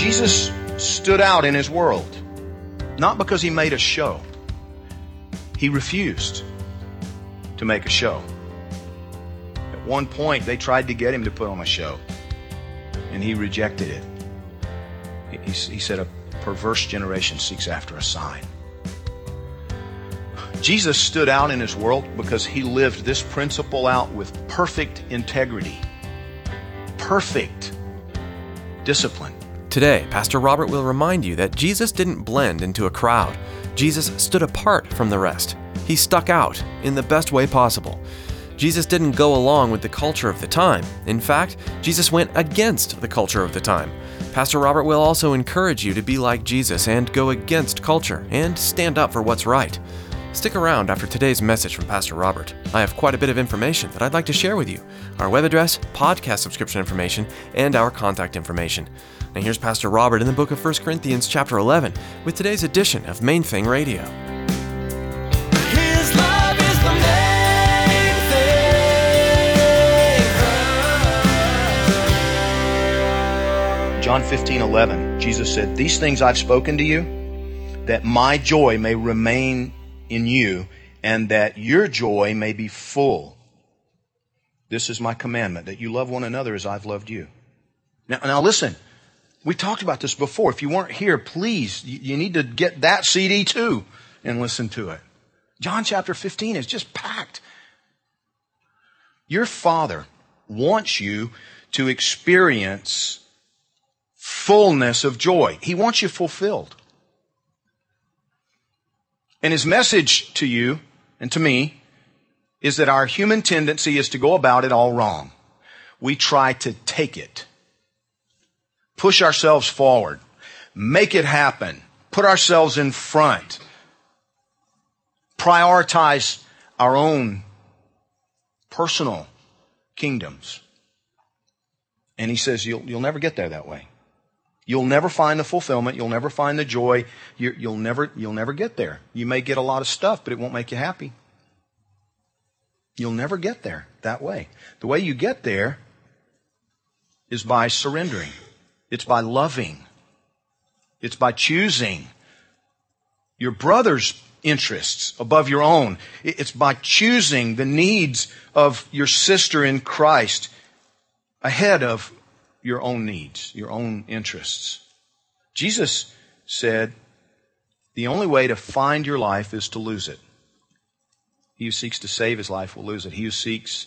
Jesus stood out in his world, not because he made a show. He refused to make a show. At one point, they tried to get him to put on a show, and he rejected it. He, he- said, A perverse generation seeks after a sign. Jesus stood out in his world because he lived this principle out with perfect integrity, perfect discipline. Today, Pastor Robert will remind you that Jesus didn't blend into a crowd. Jesus stood apart from the rest. He stuck out in the best way possible. Jesus didn't go along with the culture of the time. In fact, Jesus went against the culture of the time. Pastor Robert will also encourage you to be like Jesus and go against culture and stand up for what's right. Stick around after today's message from Pastor Robert. I have quite a bit of information that I'd like to share with you our web address, podcast subscription information, and our contact information. Now here's Pastor Robert in the book of 1 Corinthians, chapter 11, with today's edition of Main Thing Radio. His love is the main thing. John 15, 11, Jesus said, These things I've spoken to you, that my joy may remain in you, and that your joy may be full. This is my commandment, that you love one another as I've loved you. Now, now listen, we talked about this before. If you weren't here, please, you, you need to get that CD too and listen to it. John chapter 15 is just packed. Your father wants you to experience fullness of joy. He wants you fulfilled. And his message to you and to me is that our human tendency is to go about it all wrong. We try to take it, push ourselves forward, make it happen, put ourselves in front, prioritize our own personal kingdoms. And he says, you'll, you'll never get there that way. You'll never find the fulfillment. You'll never find the joy. you you'll never, you'll never get there. You may get a lot of stuff, but it won't make you happy. You'll never get there that way. The way you get there is by surrendering. It's by loving. It's by choosing your brother's interests above your own. It's by choosing the needs of your sister in Christ ahead of your own needs, your own interests. Jesus said, the only way to find your life is to lose it. He who seeks to save his life will lose it. He who seeks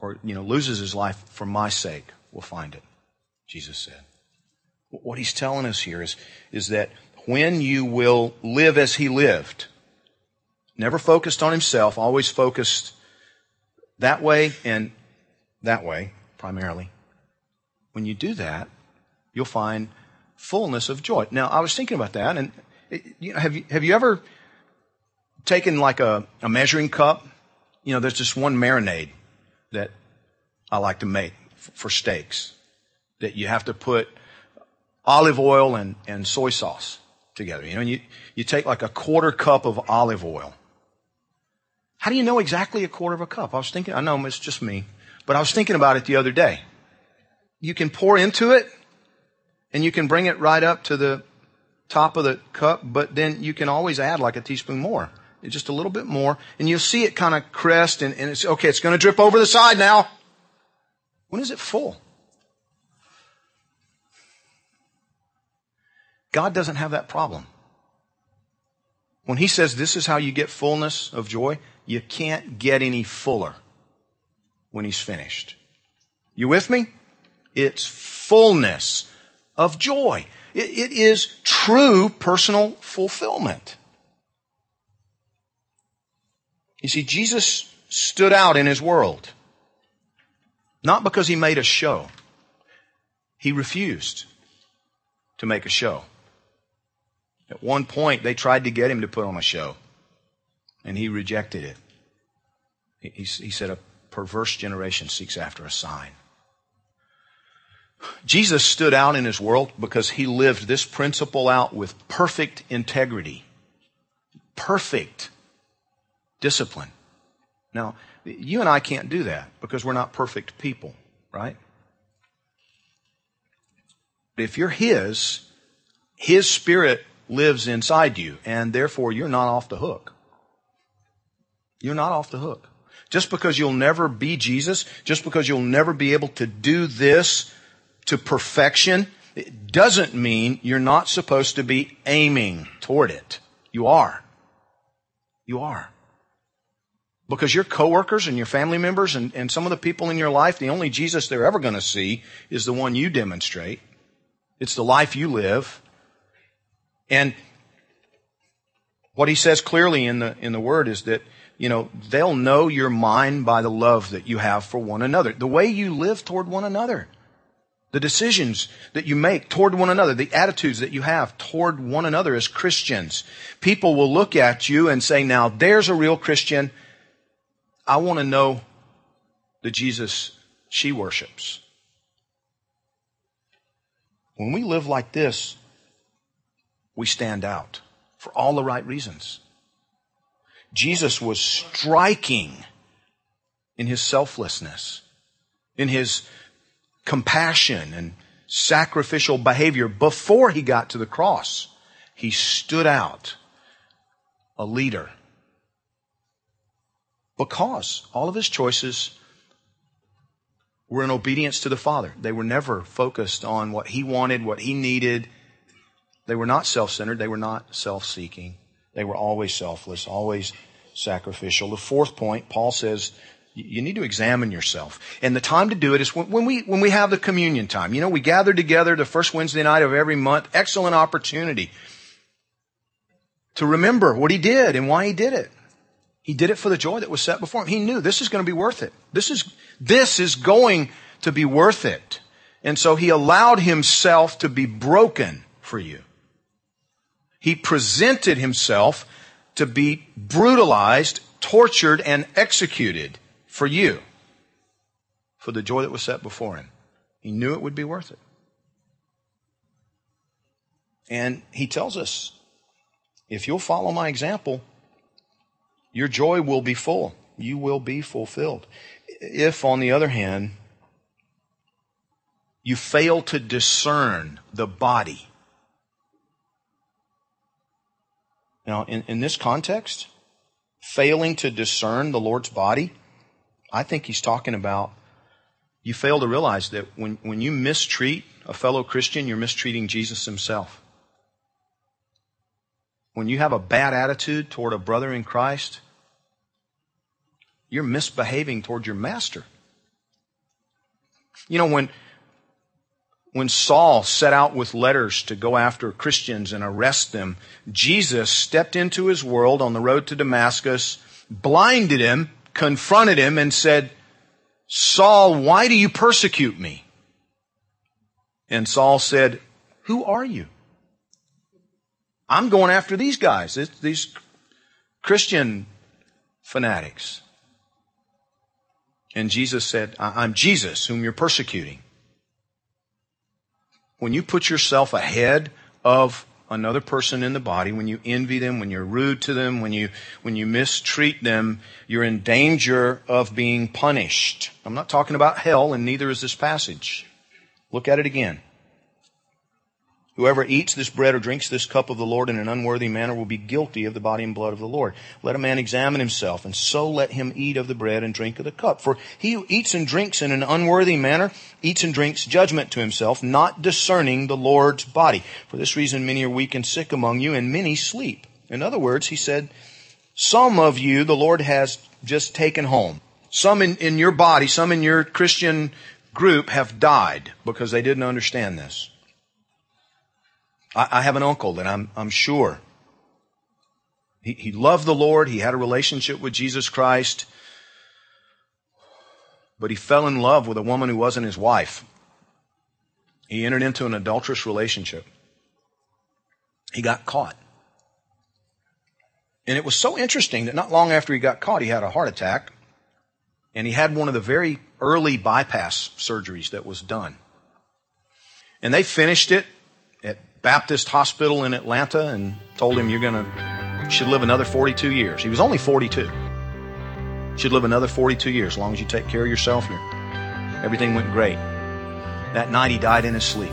or, you know, loses his life for my sake will find it, Jesus said. What he's telling us here is, is that when you will live as he lived, never focused on himself, always focused that way and that way primarily, when you do that, you'll find fullness of joy. Now, I was thinking about that, and you know, have you have you ever taken like a, a measuring cup? You know, there's this one marinade that I like to make f- for steaks that you have to put olive oil and, and soy sauce together. You know, and you, you take like a quarter cup of olive oil. How do you know exactly a quarter of a cup? I was thinking, I know it's just me, but I was thinking about it the other day. You can pour into it and you can bring it right up to the top of the cup, but then you can always add like a teaspoon more. Just a little bit more. And you'll see it kind of crest and, and it's, okay, it's going to drip over the side now. When is it full? God doesn't have that problem. When He says this is how you get fullness of joy, you can't get any fuller when He's finished. You with me? It's fullness of joy. It, it is true personal fulfillment. You see, Jesus stood out in his world. Not because he made a show. He refused to make a show. At one point, they tried to get him to put on a show, and he rejected it. He, he said, A perverse generation seeks after a sign. Jesus stood out in his world because he lived this principle out with perfect integrity, perfect discipline. Now, you and I can't do that because we're not perfect people, right? But if you're His, His Spirit lives inside you, and therefore you're not off the hook. You're not off the hook. Just because you'll never be Jesus, just because you'll never be able to do this to perfection, it doesn't mean you're not supposed to be aiming toward it. You are. You are. Because your coworkers and your family members and, and some of the people in your life, the only Jesus they're ever going to see is the one you demonstrate. It's the life you live. And what he says clearly in the, in the word is that, you know, they'll know your mind by the love that you have for one another. The way you live toward one another. The decisions that you make toward one another, the attitudes that you have toward one another as Christians. People will look at you and say, now there's a real Christian I want to know the Jesus she worships. When we live like this, we stand out for all the right reasons. Jesus was striking in his selflessness, in his compassion and sacrificial behavior before he got to the cross. He stood out a leader because all of his choices were in obedience to the Father. They were never focused on what he wanted, what he needed. They were not self centered, they were not self seeking. They were always selfless, always sacrificial. The fourth point, Paul says, you need to examine yourself. And the time to do it is when, we, when we have the communion time. You know, we gather together the first Wednesday night of every month. Excellent opportunity to remember what he did and why he did it. He did it for the joy that was set before him. He knew this is going to be worth it. This is, this is going to be worth it. And so he allowed himself to be broken for you. He presented himself to be brutalized, tortured, and executed for you for the joy that was set before him. He knew it would be worth it. And he tells us, if you'll follow my example, your joy will be full. You will be fulfilled. If, on the other hand, you fail to discern the body. Now, in, in this context, failing to discern the Lord's body, I think he's talking about you fail to realize that when, when you mistreat a fellow Christian, you're mistreating Jesus himself. When you have a bad attitude toward a brother in Christ, you're misbehaving toward your master. You know, when, when Saul set out with letters to go after Christians and arrest them, Jesus stepped into his world on the road to Damascus, blinded him, confronted him, and said, Saul, why do you persecute me? And Saul said, Who are you? I'm going after these guys, these Christian fanatics. And Jesus said, I'm Jesus whom you're persecuting. When you put yourself ahead of another person in the body, when you envy them, when you're rude to them, when you, when you mistreat them, you're in danger of being punished. I'm not talking about hell, and neither is this passage. Look at it again. Whoever eats this bread or drinks this cup of the Lord in an unworthy manner will be guilty of the body and blood of the Lord. Let a man examine himself, and so let him eat of the bread and drink of the cup. For he who eats and drinks in an unworthy manner eats and drinks judgment to himself, not discerning the Lord's body. For this reason many are weak and sick among you, and many sleep. In other words, he said, some of you the Lord has just taken home. Some in, in your body, some in your Christian group have died because they didn't understand this. I, I have an uncle that I'm, I'm sure he, he loved the Lord. He had a relationship with Jesus Christ. But he fell in love with a woman who wasn't his wife. He entered into an adulterous relationship. He got caught. And it was so interesting that not long after he got caught, he had a heart attack. And he had one of the very early bypass surgeries that was done. And they finished it Baptist Hospital in Atlanta and told him, You're going to, should live another 42 years. He was only 42. Should live another 42 years as long as you take care of yourself. Everything went great. That night he died in his sleep.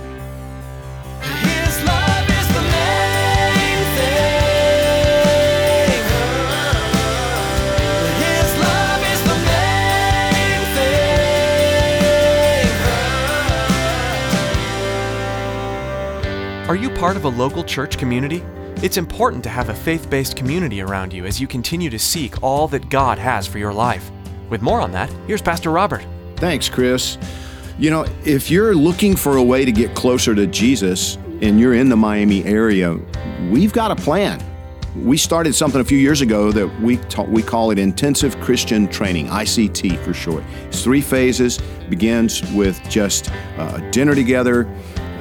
Are you part of a local church community? It's important to have a faith based community around you as you continue to seek all that God has for your life. With more on that, here's Pastor Robert. Thanks, Chris. You know, if you're looking for a way to get closer to Jesus and you're in the Miami area, we've got a plan. We started something a few years ago that we ta- we call it Intensive Christian Training, ICT for short. It's three phases. Begins with just uh, dinner together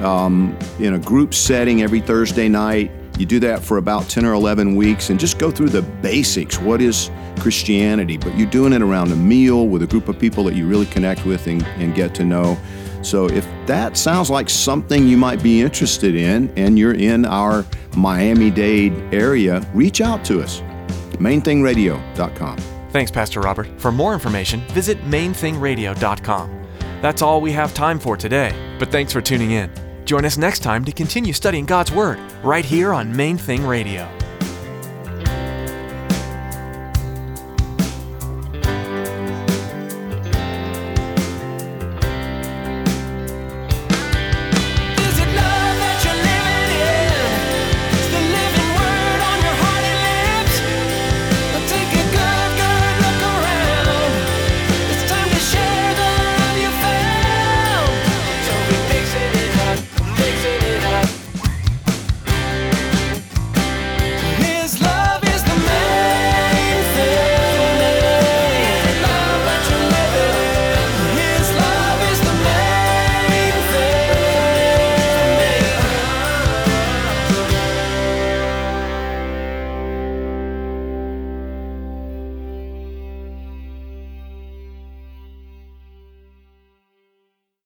um, in a group setting every Thursday night. You do that for about 10 or 11 weeks and just go through the basics. What is Christianity? But you're doing it around a meal with a group of people that you really connect with and, and get to know. So if that sounds like something you might be interested in and you're in our Miami Dade area, reach out to us. MainThingRadio.com. Thanks, Pastor Robert. For more information, visit mainthingradio.com. That's all we have time for today, but thanks for tuning in. Join us next time to continue studying God's Word right here on Main Thing Radio.